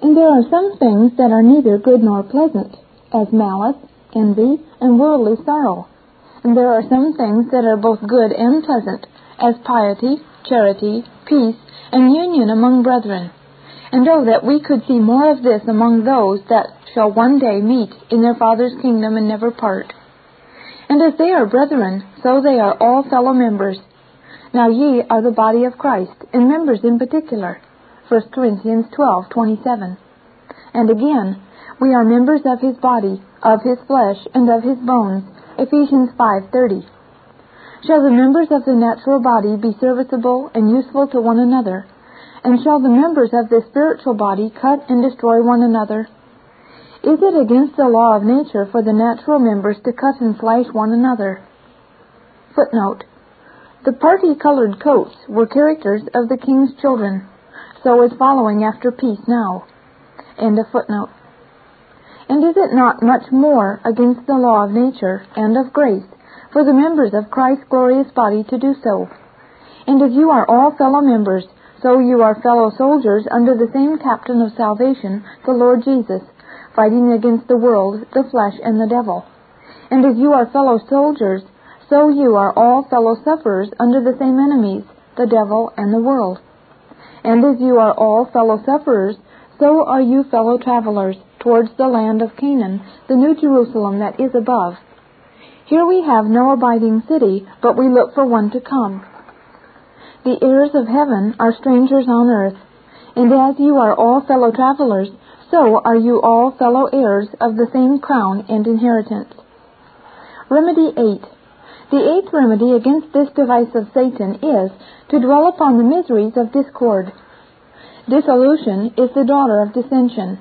And there are some things that are neither good nor pleasant, as malice, envy, and worldly sorrow. And there are some things that are both good and pleasant, as piety, charity, peace, and union among brethren. And oh, that we could see more of this among those that shall one day meet in their Father's kingdom and never part. And as they are brethren, so they are all fellow members. Now ye are the body of Christ, and members in particular. 1 Corinthians 12:27. And again, we are members of his body, of his flesh, and of his bones. Ephesians 5:30. Shall the members of the natural body be serviceable and useful to one another? And shall the members of the spiritual body cut and destroy one another? Is it against the law of nature for the natural members to cut and slash one another? Footnote. The party-colored coats were characters of the king's children, so is following after peace now. End of footnote. And is it not much more against the law of nature and of grace for the members of Christ's glorious body to do so? And as you are all fellow members, so you are fellow soldiers under the same captain of salvation, the Lord Jesus, fighting against the world, the flesh, and the devil. And as you are fellow soldiers, so you are all fellow sufferers under the same enemies, the devil and the world. And as you are all fellow sufferers, so are you fellow travelers towards the land of Canaan, the new Jerusalem that is above. Here we have no abiding city, but we look for one to come. The heirs of heaven are strangers on earth, and as you are all fellow travelers, so are you all fellow heirs of the same crown and inheritance. Remedy 8. The eighth remedy against this device of Satan is to dwell upon the miseries of discord. Dissolution is the daughter of dissension.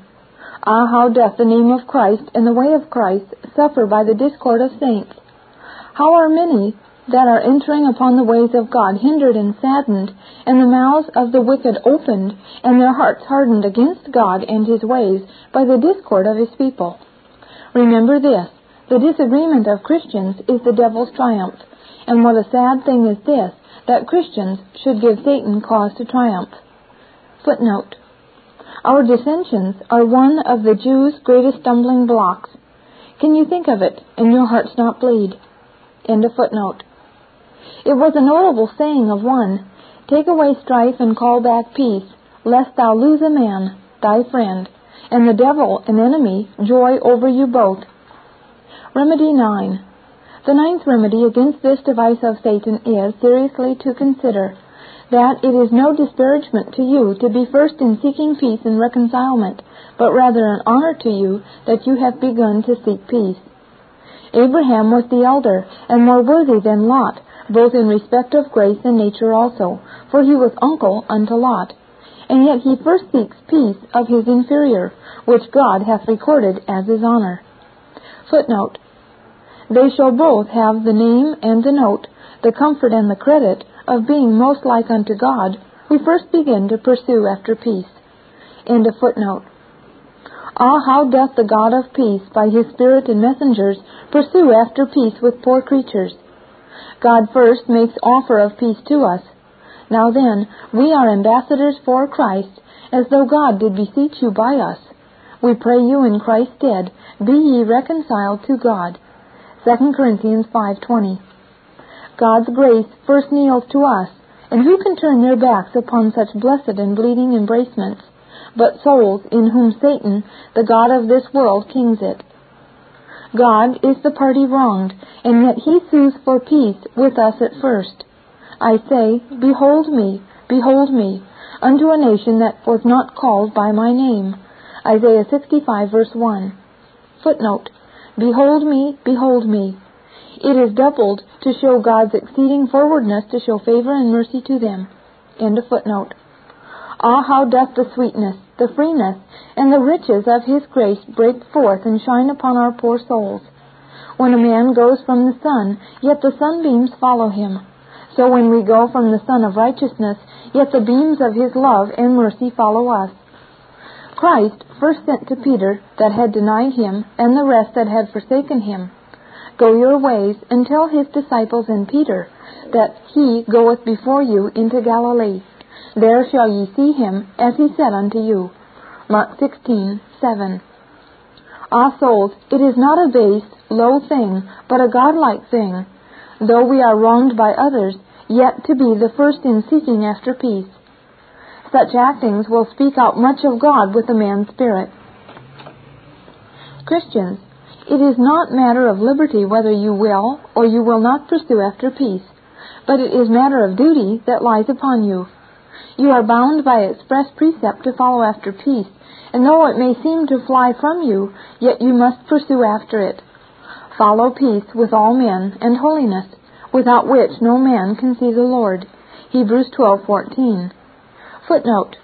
Ah, how doth the name of Christ and the way of Christ suffer by the discord of saints! How are many that are entering upon the ways of God hindered and saddened, and the mouths of the wicked opened, and their hearts hardened against God and his ways by the discord of his people. Remember this the disagreement of Christians is the devil's triumph, and what a sad thing is this, that Christians should give Satan cause to triumph. Footnote. Our dissensions are one of the Jews' greatest stumbling blocks. Can you think of it, and your hearts not bleed? End of footnote. It was a notable saying of one, Take away strife and call back peace, lest thou lose a man, thy friend, and the devil, an enemy, joy over you both. Remedy 9. The ninth remedy against this device of Satan is seriously to consider that it is no disparagement to you to be first in seeking peace and reconcilement, but rather an honor to you that you have begun to seek peace. Abraham was the elder, and more worthy than Lot, both in respect of grace and nature also, for he was uncle unto Lot. And yet he first seeks peace of his inferior, which God hath recorded as his honor. Footnote. They shall both have the name and the note, the comfort and the credit of being most like unto God, who first begin to pursue after peace. End of footnote. Ah, how doth the God of peace, by his Spirit and messengers, pursue after peace with poor creatures! God first makes offer of peace to us. Now then, we are ambassadors for Christ, as though God did beseech you by us. We pray you in Christ's stead, be ye reconciled to God. 2 Corinthians 5.20 God's grace first kneels to us, and who can turn their backs upon such blessed and bleeding embracements, but souls in whom Satan, the God of this world, kings it? God is the party wronged, and yet he sues for peace with us at first. I say, Behold me, behold me, unto a nation that was not called by my name. Isaiah 65 verse 1. Footnote. Behold me, behold me. It is doubled to show God's exceeding forwardness to show favor and mercy to them. End of footnote. Ah, how doth the sweetness, the freeness, and the riches of His grace break forth and shine upon our poor souls. When a man goes from the sun, yet the sunbeams follow him. So when we go from the Sun of Righteousness, yet the beams of His love and mercy follow us. Christ first sent to Peter that had denied him, and the rest that had forsaken him, Go your ways, and tell his disciples and Peter that he goeth before you into Galilee. There shall ye see him, as he said unto you. Mark 16, 7. Ah, souls, it is not a base, low thing, but a godlike thing, though we are wronged by others, yet to be the first in seeking after peace. Such actings will speak out much of God with a man's spirit. Christians, it is not matter of liberty whether you will or you will not pursue after peace, but it is matter of duty that lies upon you. You are bound by express precept to follow after peace, and though it may seem to fly from you, yet you must pursue after it. Follow peace with all men and holiness, without which no man can see the Lord. Hebrews 12:14. Footnote: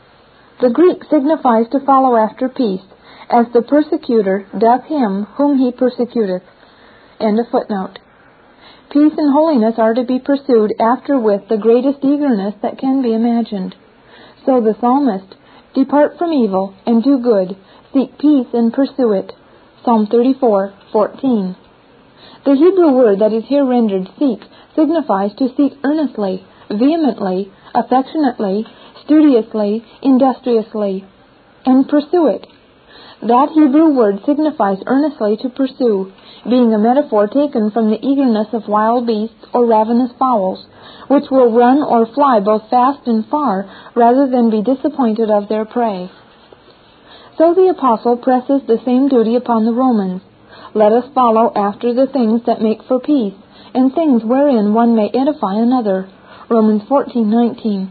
The Greek signifies to follow after peace, as the persecutor doth him whom he persecuteth. End of footnote. Peace and holiness are to be pursued after with the greatest eagerness that can be imagined. So the psalmist, Depart from evil and do good, seek peace and pursue it. Psalm 34:14. The Hebrew word that is here rendered seek signifies to seek earnestly, vehemently, affectionately, studiously, industriously, and pursue it. That Hebrew word signifies earnestly to pursue, being a metaphor taken from the eagerness of wild beasts or ravenous fowls, which will run or fly both fast and far rather than be disappointed of their prey. So the apostle presses the same duty upon the Romans. Let us follow after the things that make for peace, and things wherein one may edify another. Romans 14:19.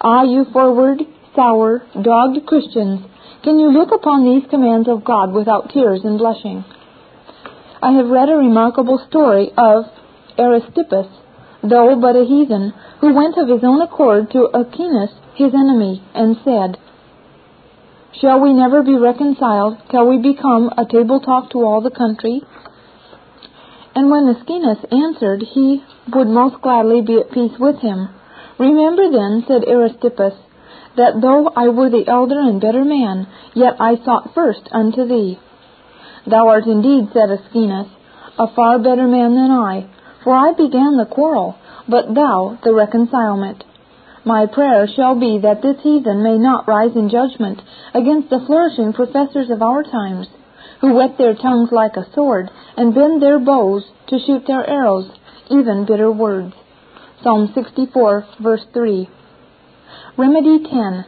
Ah, you forward, sour, dogged Christians, can you look upon these commands of God without tears and blushing? I have read a remarkable story of Aristippus, though but a heathen, who went of his own accord to Octavius, his enemy, and said, Shall we never be reconciled till we become a table talk to all the country? And when Ascanius answered, he would most gladly be at peace with him. Remember then, said Aristippus, that though I were the elder and better man, yet I sought first unto thee. Thou art indeed, said Ascanius, a far better man than I, for I began the quarrel, but thou the reconcilement. My prayer shall be that this heathen may not rise in judgment against the flourishing professors of our times, who whet their tongues like a sword, and bend their bows to shoot their arrows, even bitter words. Psalm 64, verse 3. Remedy 10.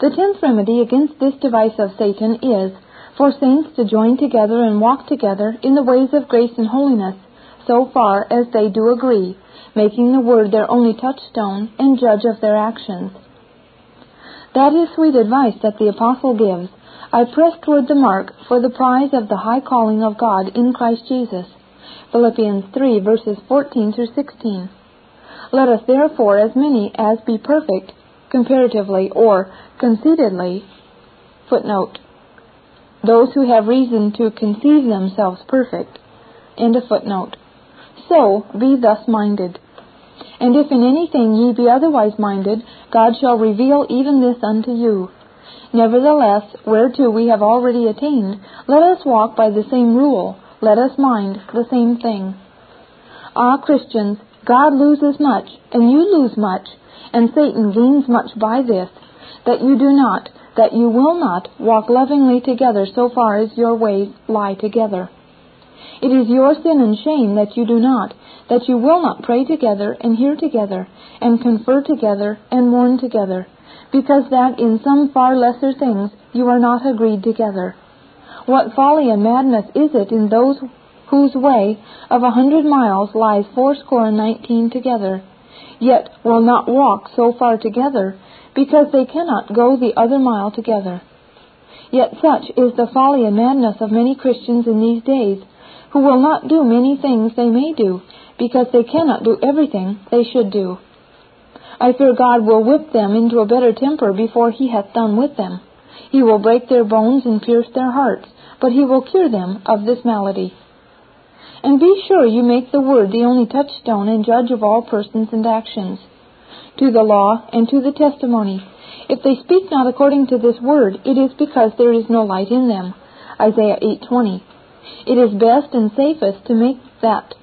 The tenth remedy against this device of Satan is for saints to join together and walk together in the ways of grace and holiness, so far as they do agree, making the Word their only touchstone and judge of their actions. That is sweet advice that the Apostle gives I press toward the mark for the prize of the high calling of God in Christ Jesus. Philippians 3 verses 14 through 16. Let us therefore, as many as be perfect, comparatively or conceitedly, footnote, those who have reason to conceive themselves perfect, so be thus minded. And if in anything ye be otherwise minded, God shall reveal even this unto you. Nevertheless, whereto we have already attained, let us walk by the same rule, let us mind the same thing. Ah, Christians, God loses much, and you lose much, and Satan gains much by this, that you do not, that you will not, walk lovingly together so far as your ways lie together. It is your sin and shame that you do not, that you will not pray together and hear together, and confer together and mourn together, because that in some far lesser things you are not agreed together. What folly and madness is it in those whose way of a hundred miles lies fourscore and nineteen together, yet will not walk so far together, because they cannot go the other mile together. Yet such is the folly and madness of many Christians in these days, who will not do many things they may do, because they cannot do everything they should do. I fear God will whip them into a better temper before he hath done with them. He will break their bones and pierce their hearts, but he will cure them of this malady. And be sure you make the word the only touchstone and judge of all persons and actions. To the law and to the testimony. If they speak not according to this word, it is because there is no light in them. Isaiah 8:20. It is best and safest to make that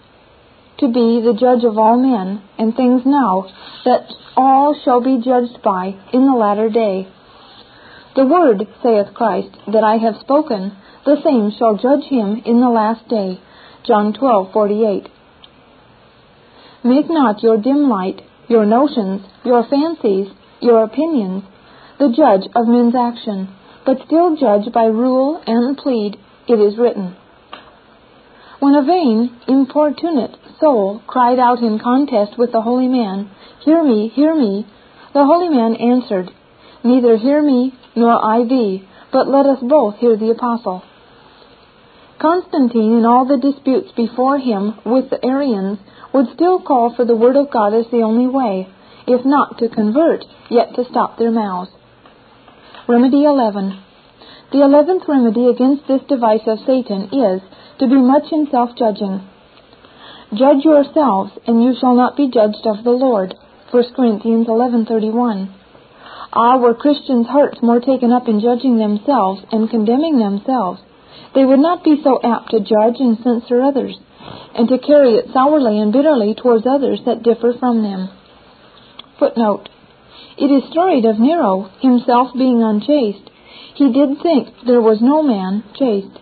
to be the judge of all men and things now, that all shall be judged by in the latter day. The word, saith Christ, that I have spoken, the same shall judge him in the last day. John 12:48. Make not your dim light, your notions, your fancies, your opinions, the judge of men's action, but still judge by rule and plead, it is written. When a vain, importunate soul cried out in contest with the holy man, Hear me, hear me, the holy man answered, Neither hear me nor I thee, but let us both hear the apostle. Constantine, in all the disputes before him with the Arians, would still call for the Word of God as the only way, if not to convert, yet to stop their mouths. Remedy 11. The eleventh remedy against this device of Satan is to be much in self-judging. Judge yourselves, and you shall not be judged of the Lord. 1 Corinthians 11:31. Ah, were Christians' hearts more taken up in judging themselves and condemning themselves, they would not be so apt to judge and censure others, and to carry it sourly and bitterly towards others that differ from them. Footnote. It is storied of Nero, himself being unchaste, he did think there was no man chaste.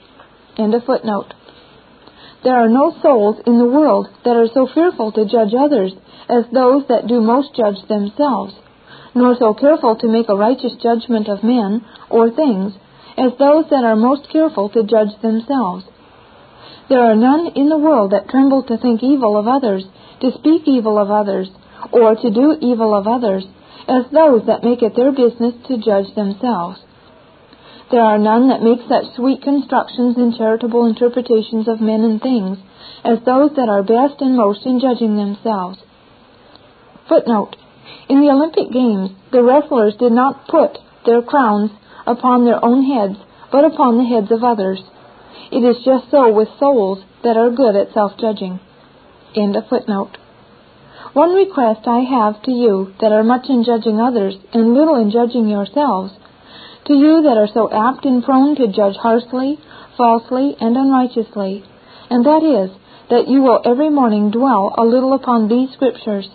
End of footnote. There are no souls in the world that are so fearful to judge others as those that do most judge themselves, nor so careful to make a righteous judgment of men or things as those that are most careful to judge themselves. There are none in the world that tremble to think evil of others, to speak evil of others, or to do evil of others, as those that make it their business to judge themselves. There are none that make such sweet constructions and charitable interpretations of men and things as those that are best and most in judging themselves. Footnote. In the Olympic Games, the wrestlers did not put their crowns upon their own heads, but upon the heads of others. It is just so with souls that are good at self-judging. End of footnote. One request I have to you that are much in judging others and little in judging yourselves, to you that are so apt and prone to judge harshly, falsely, and unrighteously, and that is, that you will every morning dwell a little upon these scriptures.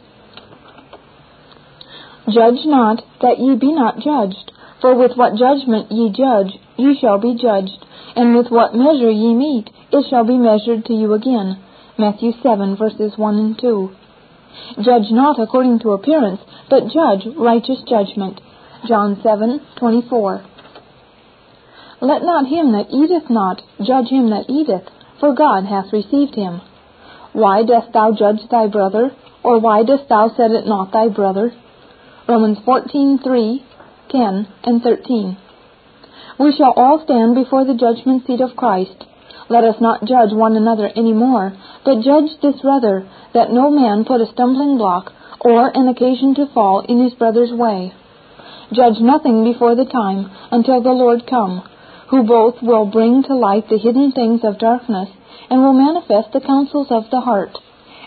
Judge not, that ye be not judged. For with what judgment ye judge, ye shall be judged, and with what measure ye meet, it shall be measured to you again. Matthew 7, verses 1 and 2. Judge not according to appearance, but judge righteous judgment. John 7:24. Let not him that eateth not judge him that eateth, for God hath received him. Why dost thou judge thy brother, or why dost thou set it not thy brother? Romans 14:3 10, and 13. We shall all stand before the judgment seat of Christ. Let us not judge one another any more, but judge this rather, that no man put a stumbling block or an occasion to fall in his brother's way. Judge nothing before the time until the Lord come, who both will bring to light the hidden things of darkness and will manifest the counsels of the heart.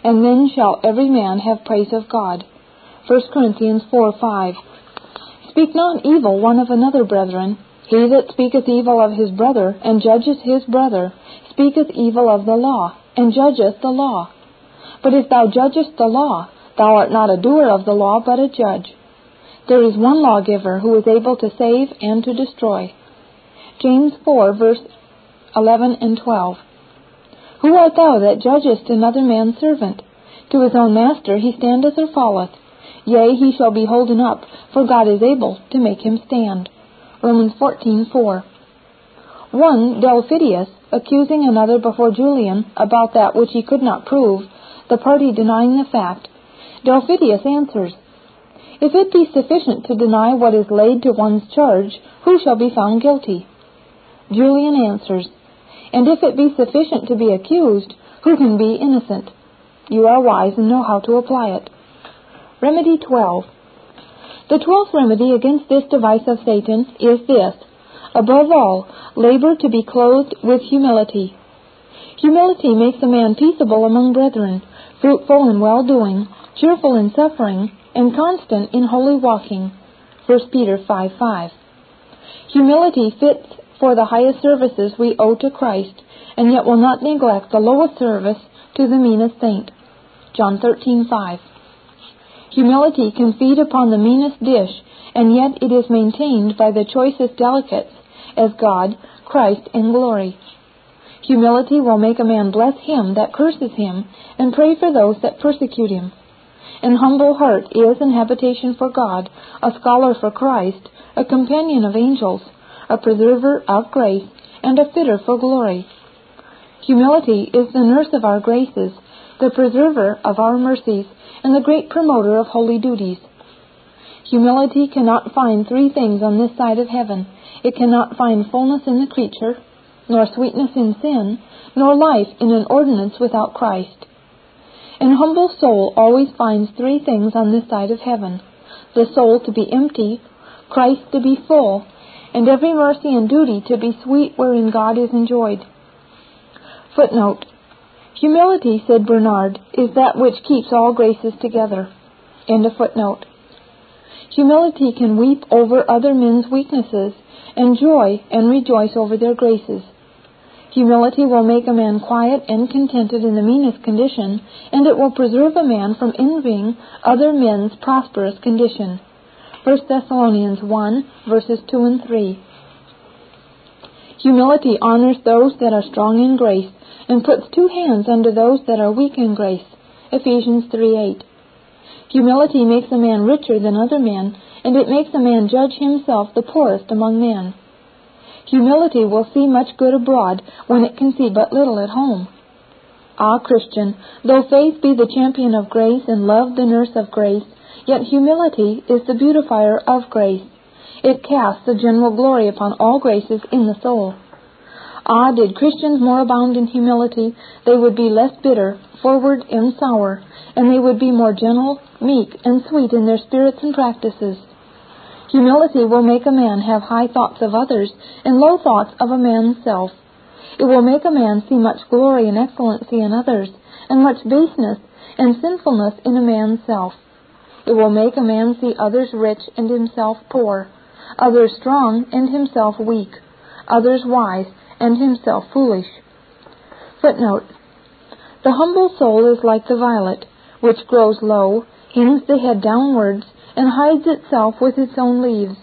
And then shall every man have praise of God. 1 Corinthians 4 5. Speak not evil one of another, brethren. He that speaketh evil of his brother, and judgeth his brother, speaketh evil of the law, and judgeth the law. But if thou judgest the law, thou art not a doer of the law, but a judge. There is one lawgiver who is able to save and to destroy. James 4, verse 11 and 12. Who art thou that judgest another man's servant? To his own master he standeth or falleth. Yea, he shall be holden up, for God is able to make him stand. Romans 14:4. One, Delphidius, accusing another before Julian about that which he could not prove, the party denying the fact, Delphidius answers, If it be sufficient to deny what is laid to one's charge, who shall be found guilty? Julian answers, And if it be sufficient to be accused, who can be innocent? You are wise and know how to apply it. Remedy 12. The twelfth remedy against this device of Satan is this. Above all, labor to be clothed with humility. Humility makes a man peaceable among brethren, fruitful in well-doing, cheerful in suffering, and constant in holy walking. 1 Peter 5 5. Humility fits for the highest services we owe to Christ, and yet will not neglect the lowest service to the meanest saint. John 13 5. Humility can feed upon the meanest dish, and yet it is maintained by the choicest delicates, as God, Christ, and glory. Humility will make a man bless him that curses him, and pray for those that persecute him. An humble heart is an habitation for God, a scholar for Christ, a companion of angels, a preserver of grace, and a fitter for glory. Humility is the nurse of our graces, the preserver of our mercies, and the great promoter of holy duties. Humility cannot find three things on this side of heaven. It cannot find fullness in the creature, nor sweetness in sin, nor life in an ordinance without Christ. An humble soul always finds three things on this side of heaven the soul to be empty, Christ to be full, and every mercy and duty to be sweet wherein God is enjoyed. Footnote Humility, said Bernard, is that which keeps all graces together. Humility can weep over other men's weaknesses, and joy and rejoice over their graces. Humility will make a man quiet and contented in the meanest condition, and it will preserve a man from envying other men's prosperous condition. 1 Thessalonians 1, verses 2 and 3. Humility honors those that are strong in grace, and puts two hands under those that are weak in grace. Ephesians 3:8. Humility makes a man richer than other men, and it makes a man judge himself the poorest among men. Humility will see much good abroad when it can see but little at home. Ah, Christian, though faith be the champion of grace and love the nurse of grace, yet humility is the beautifier of grace. It casts a general glory upon all graces in the soul. Ah, did Christians more abound in humility, they would be less bitter, forward, and sour, and they would be more gentle, meek, and sweet in their spirits and practices. Humility will make a man have high thoughts of others and low thoughts of a man's self. It will make a man see much glory and excellency in others, and much baseness and sinfulness in a man's self. It will make a man see others rich and himself poor, others strong and himself weak, others wise and himself foolish. Footnote The humble soul is like the violet, which grows low, hangs the head downwards, and hides itself with its own leaves.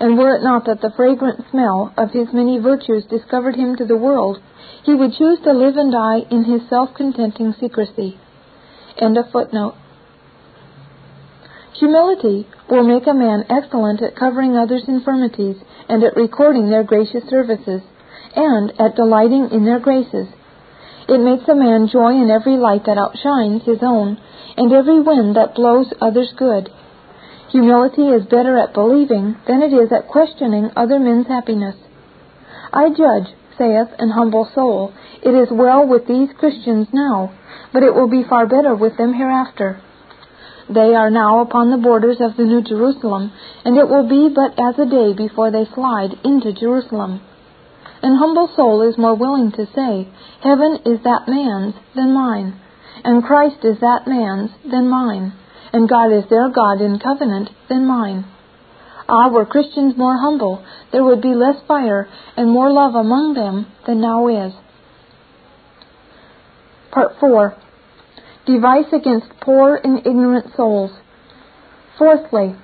And were it not that the fragrant smell of his many virtues discovered him to the world, he would choose to live and die in his self-contenting secrecy. End of footnote. Humility will make a man excellent at covering others' infirmities, and at recording their gracious services, and at delighting in their graces. It makes a man joy in every light that outshines his own, and every wind that blows others good. Humility is better at believing than it is at questioning other men's happiness. I judge, saith an humble soul, it is well with these Christians now, but it will be far better with them hereafter. They are now upon the borders of the New Jerusalem, and it will be but as a day before they slide into Jerusalem. An humble soul is more willing to say, Heaven is that man's than mine, and Christ is that man's than mine and God is their God in covenant than mine. Ah, were Christians more humble, there would be less fire and more love among them than now is. Part 4 Device against poor and ignorant souls. Fourthly,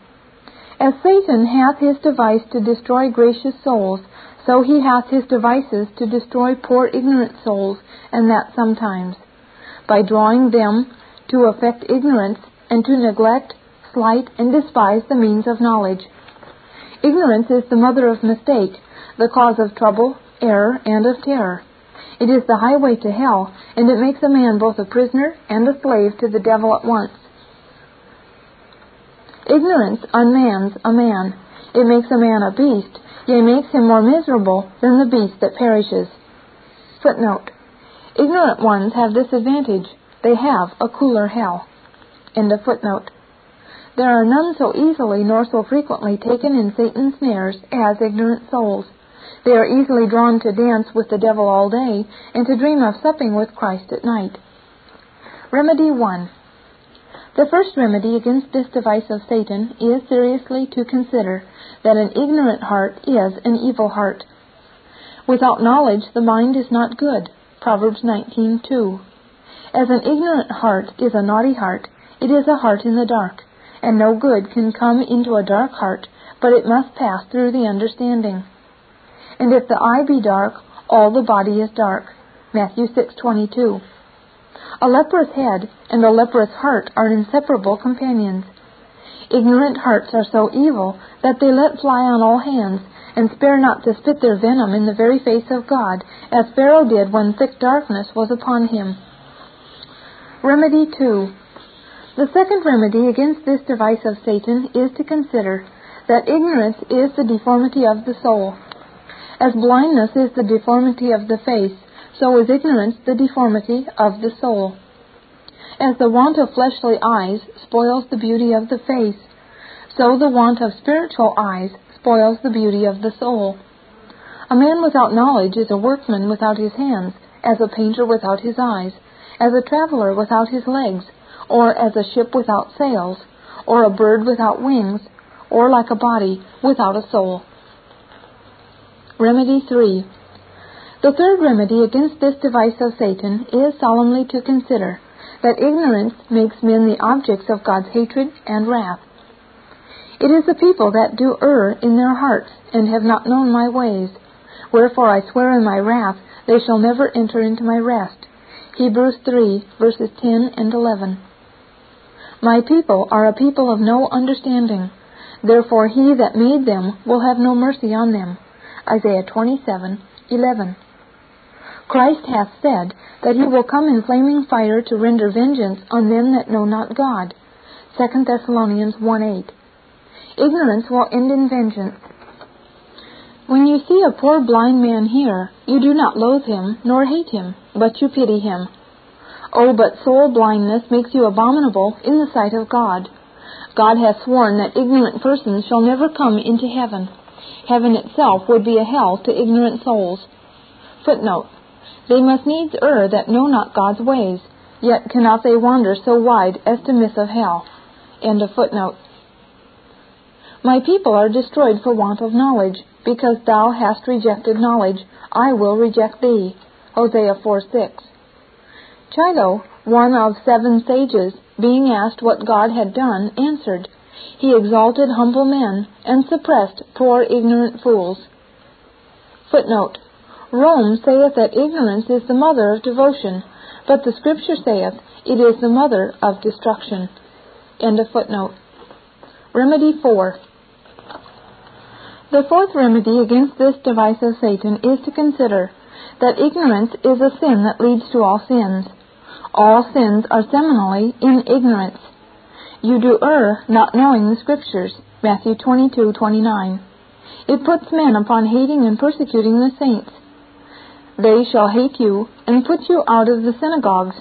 as Satan hath his device to destroy gracious souls, so he hath his devices to destroy poor ignorant souls, and that sometimes. By drawing them to affect ignorance, and to neglect, slight, and despise the means of knowledge. Ignorance is the mother of mistake, the cause of trouble, error, and of terror. It is the highway to hell, and it makes a man both a prisoner and a slave to the devil at once. Ignorance unmans a man. It makes a man a beast, yea, makes him more miserable than the beast that perishes. Footnote. Ignorant ones have this advantage. They have a cooler hell. End of footnote. There are none so easily nor so frequently taken in Satan's snares as ignorant souls. They are easily drawn to dance with the devil all day and to dream of supping with Christ at night. Remedy 1. The first remedy against this device of Satan is seriously to consider that an ignorant heart is an evil heart. Without knowledge the mind is not good. Proverbs 19:2. As an ignorant heart is a naughty heart, it is a heart in the dark. and no good can come into a dark heart, but it must pass through the understanding. And if the eye be dark, all the body is dark. Matthew 6:22. A leprous head and a leprous heart are inseparable companions. Ignorant hearts are so evil that they let fly on all hands, and spare not to spit their venom in the very face of God, as Pharaoh did when thick darkness was upon him. Remedy 2. The second remedy against this device of Satan is to consider that ignorance is the deformity of the soul. As blindness is the deformity of the face, so is ignorance the deformity of the soul. As the want of fleshly eyes spoils the beauty of the face, so the want of spiritual eyes spoils the beauty of the soul. A man without knowledge is a workman without his hands, as a painter without his eyes, as a traveler without his legs, or as a ship without sails, or a bird without wings, or like a body without a soul. Remedy 3. The third remedy against this device of Satan is solemnly to consider that ignorance makes men the objects of God's hatred and wrath. It is the people that do err in their hearts and have not known my ways. Wherefore I swear in my wrath, they shall never enter into my rest. Hebrews 3, verses 10 and 11. My people are a people of no understanding. Therefore he that made them will have no mercy on them. Isaiah 27:11. Christ hath said that he will come in flaming fire to render vengeance on them that know not God. 2 Thessalonians 1:8. Ignorance will end in vengeance. When you see a poor blind man here, you do not loathe him nor hate him, but you pity him. Oh, but soul blindness makes you abominable in the sight of God. God hath sworn that ignorant persons shall never come into heaven. Heaven itself would be a hell to ignorant souls. Footnote. They must needs err that know not God's ways, yet cannot they wander so wide as to miss of hell. End of footnote. My people are destroyed for want of knowledge. Because thou hast rejected knowledge, I will reject thee. Hosea 4 6. Chilo, one of seven sages, being asked what God had done, answered, He exalted humble men and suppressed poor ignorant fools. Footnote. Rome saith that ignorance is the mother of devotion, but the Scripture saith it is the mother of destruction. End of footnote. Remedy 4. The fourth remedy against this device of Satan is to consider that ignorance is a sin that leads to all sins. All sins are seminally in ignorance. You do err, not knowing the Scriptures. Matthew 22:29. It puts men upon hating and persecuting the saints. They shall hate you, and put you out of the synagogues.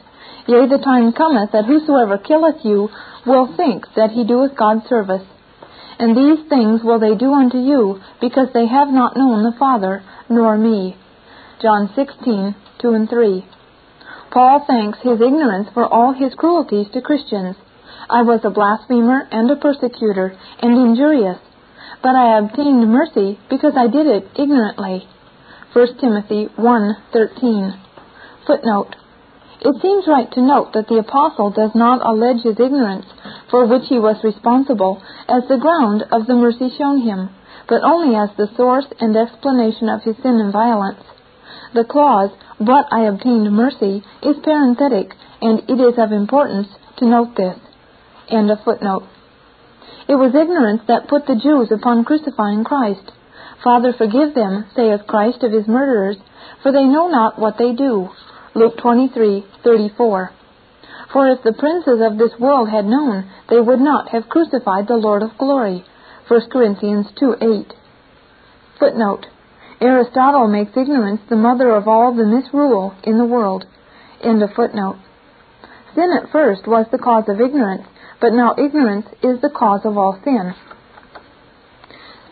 Yea, the time cometh that whosoever killeth you will think that he doeth God service. And these things will they do unto you, because they have not known the Father, nor me. John 16:2 and 3. Paul thanks his ignorance for all his cruelties to Christians. I was a blasphemer and a persecutor and injurious, but I obtained mercy because I did it ignorantly. 1 Timothy 1:13. Footnote: It seems right to note that the apostle does not allege his ignorance, for which he was responsible, as the ground of the mercy shown him, but only as the source and explanation of his sin and violence. The clause, but I obtained mercy, is parenthetic, and it is of importance to note this. End of footnote. It was ignorance that put the Jews upon crucifying Christ. Father, forgive them, saith Christ of his murderers, for they know not what they do. Luke 23:34. For if the princes of this world had known, they would not have crucified the Lord of glory. 1 Corinthians 2:8. Footnote. Aristotle makes ignorance the mother of all the misrule in the world. End of footnote. Sin at first was the cause of ignorance, but now ignorance is the cause of all sin.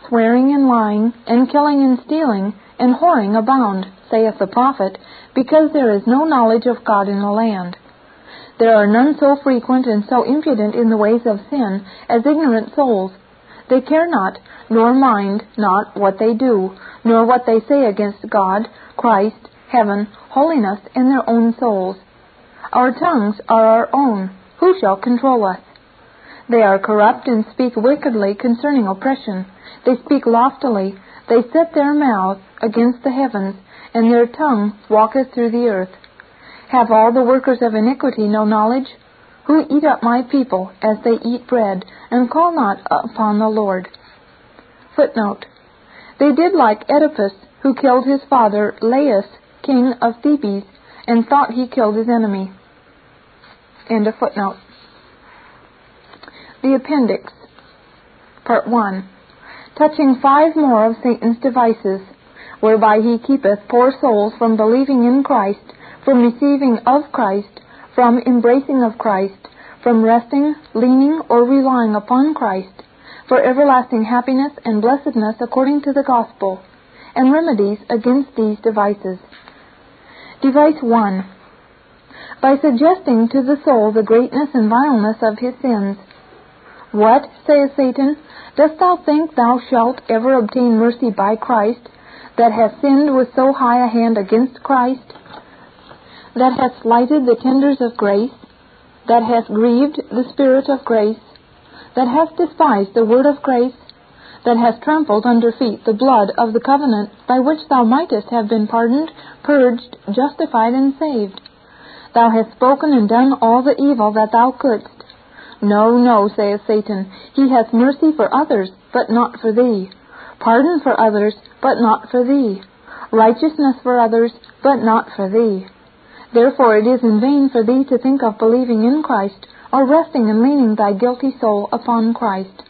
Swearing and lying, and killing and stealing, and whoring abound, saith the prophet, because there is no knowledge of God in the land. There are none so frequent and so impudent in the ways of sin as ignorant souls. They care not, nor mind not what they do, nor what they say against God, Christ, heaven, holiness, and their own souls. Our tongues are our own. Who shall control us? They are corrupt and speak wickedly concerning oppression. They speak loftily. They set their mouth against the heavens, and their tongue walketh through the earth. Have all the workers of iniquity no knowledge? Who eat up my people as they eat bread, and call not upon the Lord. Footnote. They did like Oedipus, who killed his father Laius, king of Thebes, and thought he killed his enemy. End of footnote. The Appendix. Part 1. Touching five more of Satan's devices, whereby he keepeth poor souls from believing in Christ, from receiving of Christ, from embracing of Christ, from resting, leaning, or relying upon Christ, for everlasting happiness and blessedness according to the gospel, and remedies against these devices. Device 1. By suggesting to the soul the greatness and vileness of his sins, what, saith Satan, dost thou think thou shalt ever obtain mercy by Christ, that hast sinned with so high a hand against Christ, that hast slighted the tenders of grace, that hast grieved the Spirit of grace, that hast despised the word of grace, that hast trampled under feet the blood of the covenant by which thou mightest have been pardoned, purged, justified, and saved? Thou hast spoken and done all the evil that thou couldst, no, no, saith Satan, he hath mercy for others, but not for thee. Pardon for others, but not for thee. Righteousness for others, but not for thee. Therefore it is in vain for thee to think of believing in Christ, or resting and leaning thy guilty soul upon Christ.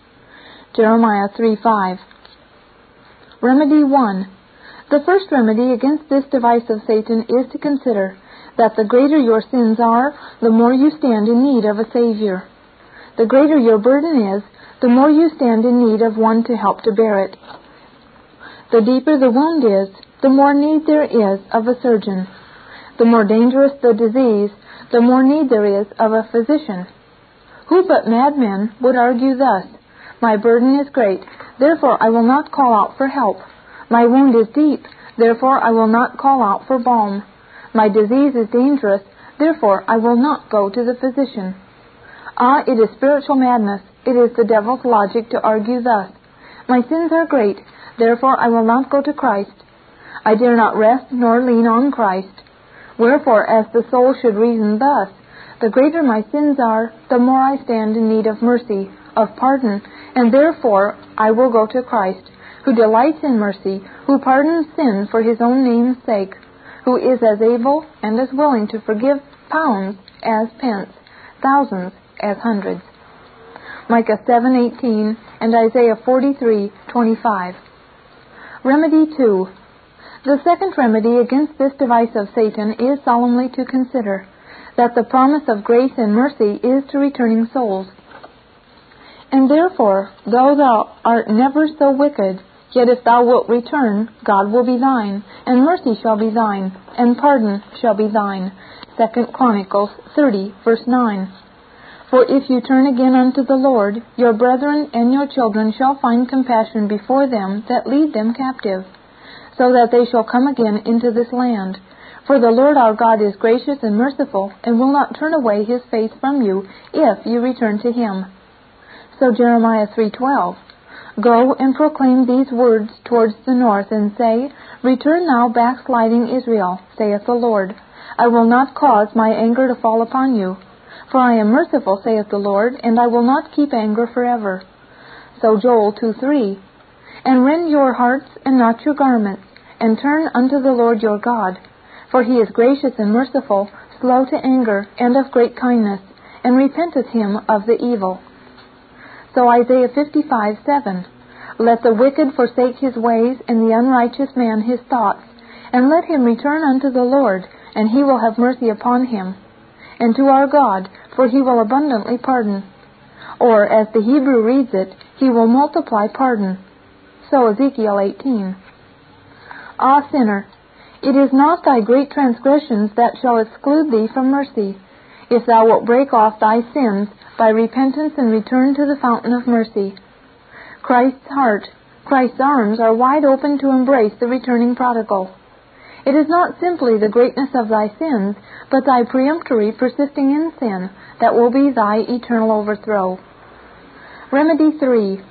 Jeremiah 3 5. Remedy 1. The first remedy against this device of Satan is to consider that the greater your sins are, the more you stand in need of a Savior. The greater your burden is, the more you stand in need of one to help to bear it. The deeper the wound is, the more need there is of a surgeon. The more dangerous the disease, the more need there is of a physician. Who but madmen would argue thus? My burden is great, therefore I will not call out for help. My wound is deep, therefore I will not call out for balm. My disease is dangerous, therefore I will not go to the physician. Ah, it is spiritual madness. It is the devil's logic to argue thus. My sins are great, therefore I will not go to Christ. I dare not rest nor lean on Christ. Wherefore, as the soul should reason thus, the greater my sins are, the more I stand in need of mercy, of pardon, and therefore I will go to Christ, who delights in mercy, who pardons sin for his own name's sake, who is as able and as willing to forgive pounds as pence, thousands as hundreds. Micah 7:18 and Isaiah 43:25. Remedy 2. The second remedy against this device of Satan is solemnly to consider that the promise of grace and mercy is to returning souls. And therefore, though thou art never so wicked, yet if thou wilt return, God will be thine, and mercy shall be thine, and pardon shall be thine. Second Chronicles 30, verse 9. For if you turn again unto the Lord, your brethren and your children shall find compassion before them that lead them captive, so that they shall come again into this land. For the Lord our God is gracious and merciful, and will not turn away his face from you, if you return to him. So Jeremiah 3:12. Go and proclaim these words towards the north, and say, Return now, backsliding Israel, saith the Lord. I will not cause my anger to fall upon you for I am merciful, saith the Lord, and I will not keep anger forever. So Joel 2 3. And rend your hearts and not your garments, and turn unto the Lord your God. For he is gracious and merciful, slow to anger, and of great kindness, and repenteth him of the evil. So Isaiah 55 7. Let the wicked forsake his ways, and the unrighteous man his thoughts, and let him return unto the Lord, and he will have mercy upon him and to our God, for he will abundantly pardon. Or, as the Hebrew reads it, he will multiply pardon. So Ezekiel 18. Ah, sinner, it is not thy great transgressions that shall exclude thee from mercy, if thou wilt break off thy sins by repentance and return to the fountain of mercy. Christ's heart, Christ's arms are wide open to embrace the returning prodigal. It is not simply the greatness of thy sins, but thy peremptory persisting in sin, that will be thy eternal overthrow. Remedy 3.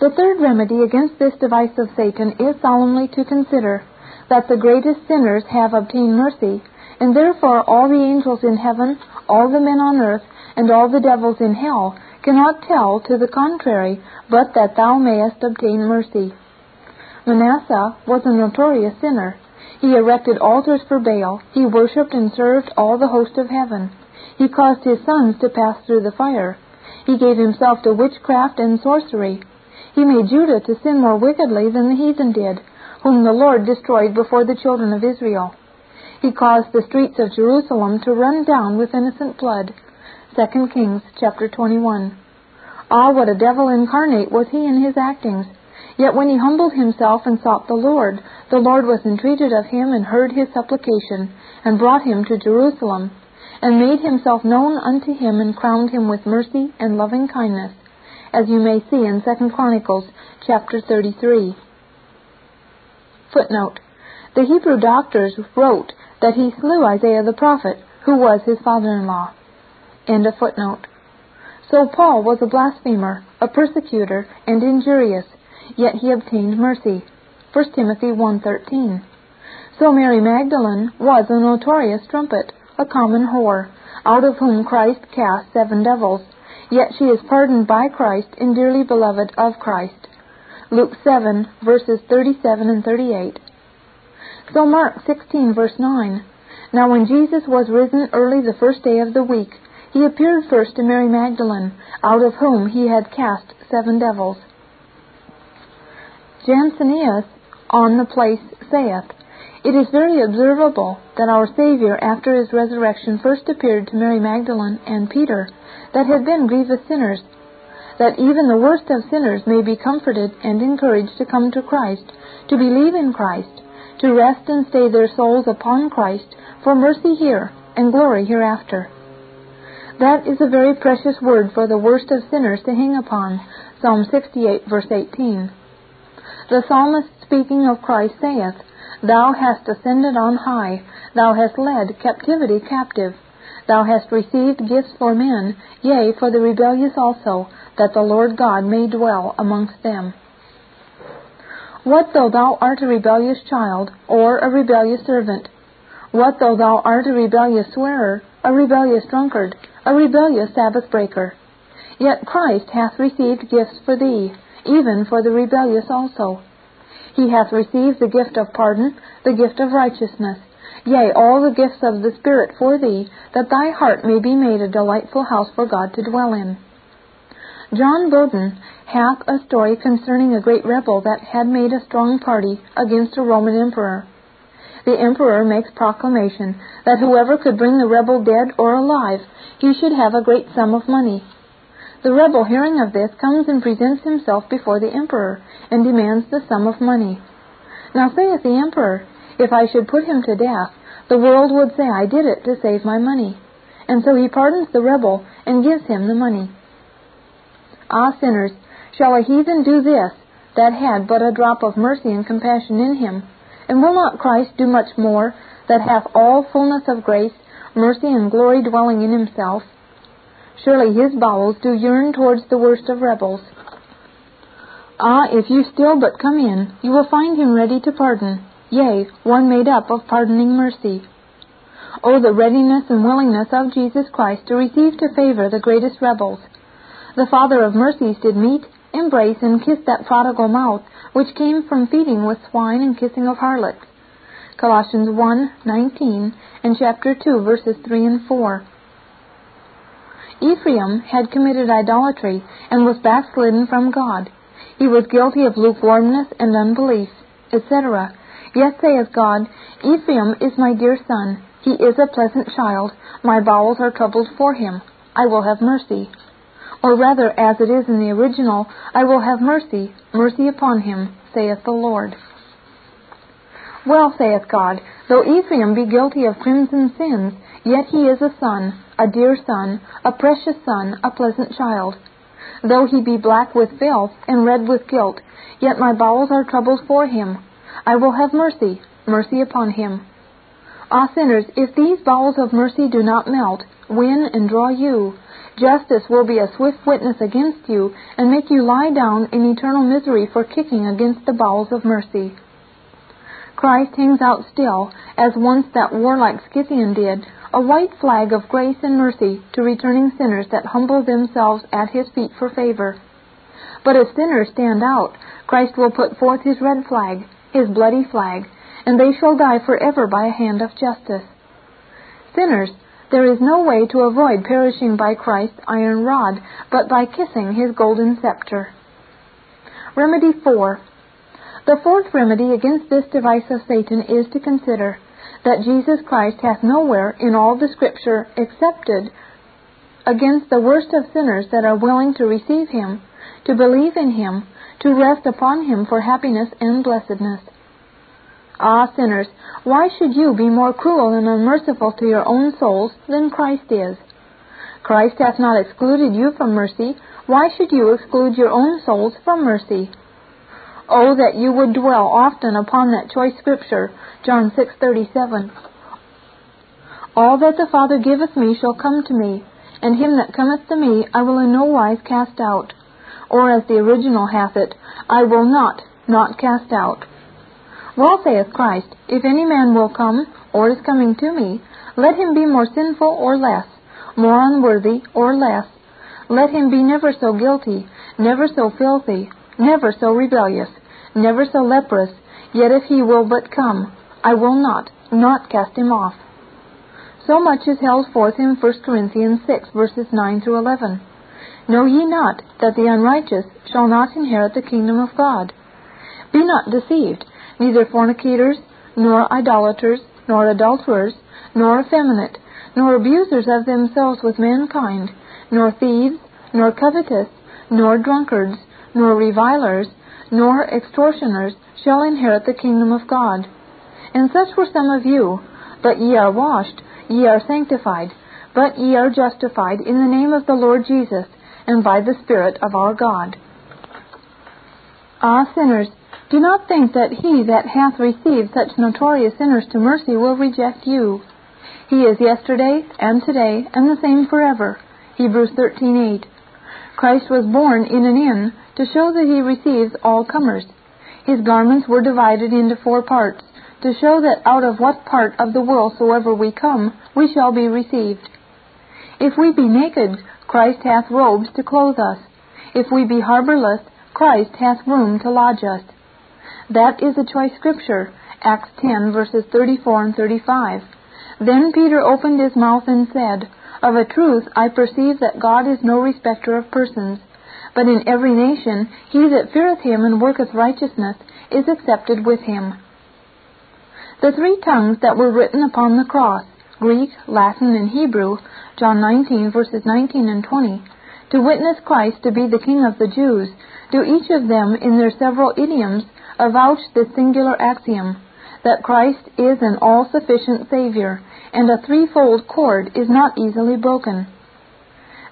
The third remedy against this device of Satan is solemnly to consider that the greatest sinners have obtained mercy, and therefore all the angels in heaven, all the men on earth, and all the devils in hell cannot tell to the contrary, but that thou mayest obtain mercy. Manasseh was a notorious sinner. He erected altars for Baal. He worshipped and served all the host of heaven. He caused his sons to pass through the fire. He gave himself to witchcraft and sorcery. He made Judah to sin more wickedly than the heathen did, whom the Lord destroyed before the children of Israel. He caused the streets of Jerusalem to run down with innocent blood. 2 Kings chapter 21. Ah, what a devil incarnate was he in his actings! Yet when he humbled himself and sought the Lord, the Lord was entreated of him and heard his supplication, and brought him to Jerusalem, and made himself known unto him and crowned him with mercy and loving kindness, as you may see in 2 Chronicles chapter 33. Footnote. The Hebrew doctors wrote that he slew Isaiah the prophet, who was his father-in-law. End of footnote. So Paul was a blasphemer, a persecutor, and injurious, yet he obtained mercy. 1 Timothy 1.13 So Mary Magdalene was a notorious strumpet, a common whore, out of whom Christ cast seven devils, yet she is pardoned by Christ and dearly beloved of Christ. Luke 7, verses 37 and 38. So Mark 16, verse 9. Now when Jesus was risen early the first day of the week, he appeared first to Mary Magdalene, out of whom he had cast seven devils. Jansenius on the place saith, It is very observable that our Saviour after his resurrection first appeared to Mary Magdalene and Peter, that had been grievous sinners, that even the worst of sinners may be comforted and encouraged to come to Christ, to believe in Christ, to rest and stay their souls upon Christ for mercy here and glory hereafter. That is a very precious word for the worst of sinners to hang upon. Psalm 68, verse 18. The psalmist speaking of Christ saith, Thou hast ascended on high, thou hast led captivity captive. Thou hast received gifts for men, yea, for the rebellious also, that the Lord God may dwell amongst them. What though thou art a rebellious child, or a rebellious servant? What though thou art a rebellious swearer, a rebellious drunkard, a rebellious Sabbath breaker? Yet Christ hath received gifts for thee, even for the rebellious also. He hath received the gift of pardon, the gift of righteousness, yea, all the gifts of the Spirit for thee, that thy heart may be made a delightful house for God to dwell in. John Bodin hath a story concerning a great rebel that had made a strong party against a Roman emperor. The emperor makes proclamation that whoever could bring the rebel dead or alive, he should have a great sum of money. The rebel, hearing of this, comes and presents himself before the emperor, and demands the sum of money. Now saith the emperor, If I should put him to death, the world would say I did it to save my money. And so he pardons the rebel and gives him the money. Ah, sinners, shall a heathen do this, that had but a drop of mercy and compassion in him? And will not Christ do much more, that hath all fullness of grace, mercy, and glory dwelling in himself? Surely his bowels do yearn towards the worst of rebels. Ah, if you still but come in, you will find him ready to pardon, yea, one made up of pardoning mercy. Oh, the readiness and willingness of Jesus Christ to receive to favor the greatest rebels. The Father of mercies did meet, embrace, and kiss that prodigal mouth, which came from feeding with swine and kissing of harlots. Colossians 1:19 and chapter 2 verses 3 and 4. Ephraim had committed idolatry and was backslidden from God. He was guilty of lukewarmness and unbelief, etc. Yet saith God, Ephraim is my dear son, he is a pleasant child, my bowels are troubled for him, I will have mercy. Or rather, as it is in the original, I will have mercy, mercy upon him, saith the Lord. Well, saith God, though Ephraim be guilty of crimson sins, yet he is a son, a dear son, a precious son, a pleasant child. Though he be black with filth and red with guilt, yet my bowels are troubled for him. I will have mercy, mercy upon him. Ah, sinners, if these bowels of mercy do not melt, win and draw you. Justice will be a swift witness against you and make you lie down in eternal misery for kicking against the bowels of mercy. Christ hangs out still, as once that warlike Scythian did, a white flag of grace and mercy to returning sinners that humble themselves at his feet for favor. But if sinners stand out, Christ will put forth his red flag, his bloody flag, and they shall die forever by a hand of justice. Sinners, there is no way to avoid perishing by Christ's iron rod but by kissing his golden scepter. Remedy 4. The fourth remedy against this device of Satan is to consider that Jesus Christ hath nowhere in all the Scripture excepted against the worst of sinners that are willing to receive him, to believe in him, to rest upon him for happiness and blessedness. Ah, sinners, why should you be more cruel and unmerciful to your own souls than Christ is? Christ hath not excluded you from mercy. Why should you exclude your own souls from mercy? Oh, that you would dwell often upon that choice scripture, John 6:37. All that the Father giveth me shall come to me, and him that cometh to me I will in no wise cast out. Or as the original hath it, I will not, not cast out. Well saith Christ, If any man will come, or is coming to me, let him be more sinful or less, more unworthy or less. Let him be never so guilty, never so filthy, never so rebellious, never so leprous, yet if he will but come, I will not, not cast him off. So much is held forth in 1 Corinthians 6, verses 9 through 11. Know ye not that the unrighteous shall not inherit the kingdom of God? Be not deceived, neither fornicators, nor idolaters, nor adulterers, nor effeminate, nor abusers of themselves with mankind, nor thieves, nor covetous, nor drunkards, nor revilers, nor extortioners shall inherit the kingdom of God. And such were some of you, but ye are washed, ye are sanctified, but ye are justified in the name of the Lord Jesus, and by the Spirit of our God. Ah, sinners, do not think that he that hath received such notorious sinners to mercy will reject you. He is yesterday and today and the same forever. Hebrews 13:8. Christ was born in an inn to show that he receives all comers. His garments were divided into four parts, to show that out of what part of the world soever we come, we shall be received. If we be naked, Christ hath robes to clothe us. If we be harborless, Christ hath room to lodge us. That is a choice scripture, Acts 10, verses 34 and 35. Then Peter opened his mouth and said, Of a truth I perceive that God is no respecter of persons, but in every nation he that feareth him and worketh righteousness is accepted with him. The three tongues that were written upon the cross, Greek, Latin, and Hebrew, John 19, verses 19 and 20, to witness Christ to be the King of the Jews, do each of them in their several idioms avouch this singular axiom, that Christ is an all-sufficient Savior, and a threefold cord is not easily broken.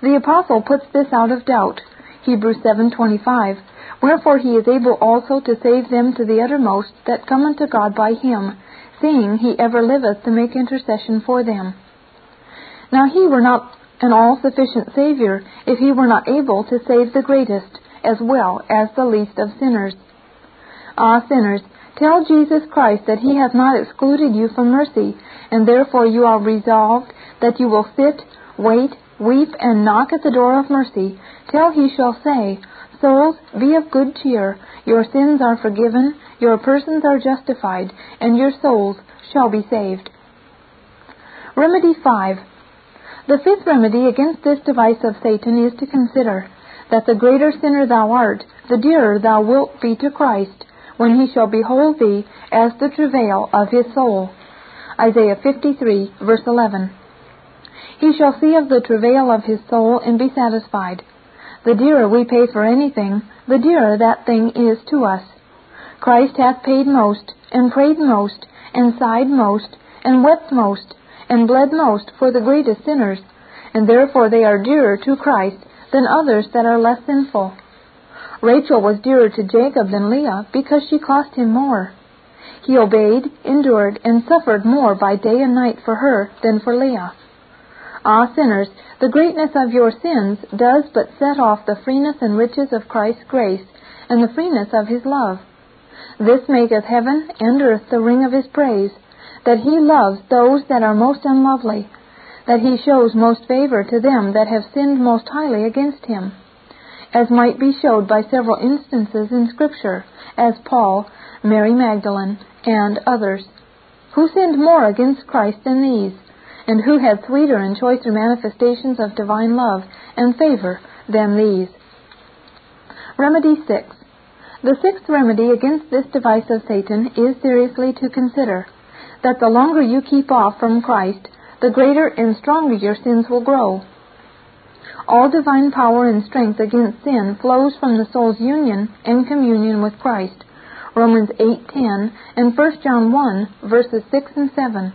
The apostle puts this out of doubt Hebrews 7:25. Wherefore he is able also to save them to the uttermost that come unto God by him, seeing he ever liveth to make intercession for them. Now he were not an all-sufficient Savior if he were not able to save the greatest as well as the least of sinners. Ah, sinners, tell Jesus Christ that he hath not excluded you from mercy, and therefore you are resolved that you will sit, wait, weep, and knock at the door of mercy till he shall say, Souls, be of good cheer, your sins are forgiven, your persons are justified, and your souls shall be saved. Remedy 5. The fifth remedy against this device of Satan is to consider that the greater sinner thou art, the dearer thou wilt be to Christ, when he shall behold thee as the travail of his soul. Isaiah 53, verse 11. He shall see of the travail of his soul and be satisfied. The dearer we pay for anything, the dearer that thing is to us. Christ hath paid most, and prayed most, and sighed most, and wept most, and bled most for the greatest sinners, and therefore they are dearer to Christ than others that are less sinful. Rachel was dearer to Jacob than Leah because she cost him more. He obeyed, endured, and suffered more by day and night for her than for Leah. Ah, sinners, the greatness of your sins does but set off the freeness and riches of Christ's grace and the freeness of his love. This maketh heaven and earth the ring of his praise, that he loves those that are most unlovely, that he shows most favor to them that have sinned most highly against him, as might be showed by several instances in Scripture, as Paul, Mary Magdalene, and others. Who sinned more against Christ than these? And who had sweeter and choicer manifestations of divine love and favor than these? Remedy 6. The sixth remedy against this device of Satan is seriously to consider that the longer you keep off from Christ, the greater and stronger your sins will grow. All divine power and strength against sin flows from the soul's union and communion with Christ. Romans 8:10 and 1 John 1 verses 6 and 7.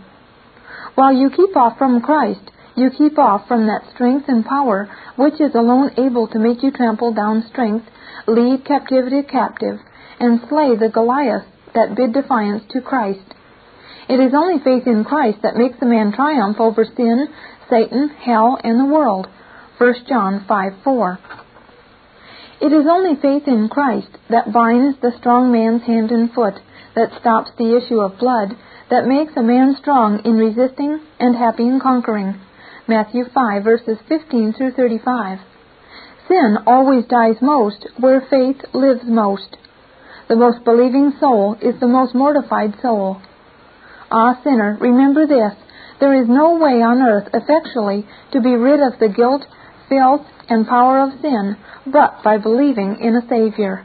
While you keep off from Christ, you keep off from that strength and power which is alone able to make you trample down strength, lead captivity captive, and slay the Goliath that bid defiance to Christ. It is only faith in Christ that makes a man triumph over sin, Satan, hell, and the world. 1 John 5 4. It is only faith in Christ that binds the strong man's hand and foot, that stops the issue of blood, that makes a man strong in resisting and happy in conquering. Matthew 5 verses 15 through 35. Sin always dies most where faith lives most. The most believing soul is the most mortified soul. Ah, sinner, remember this. There is no way on earth effectually to be rid of the guilt, filth, and power of sin but by believing in a Savior.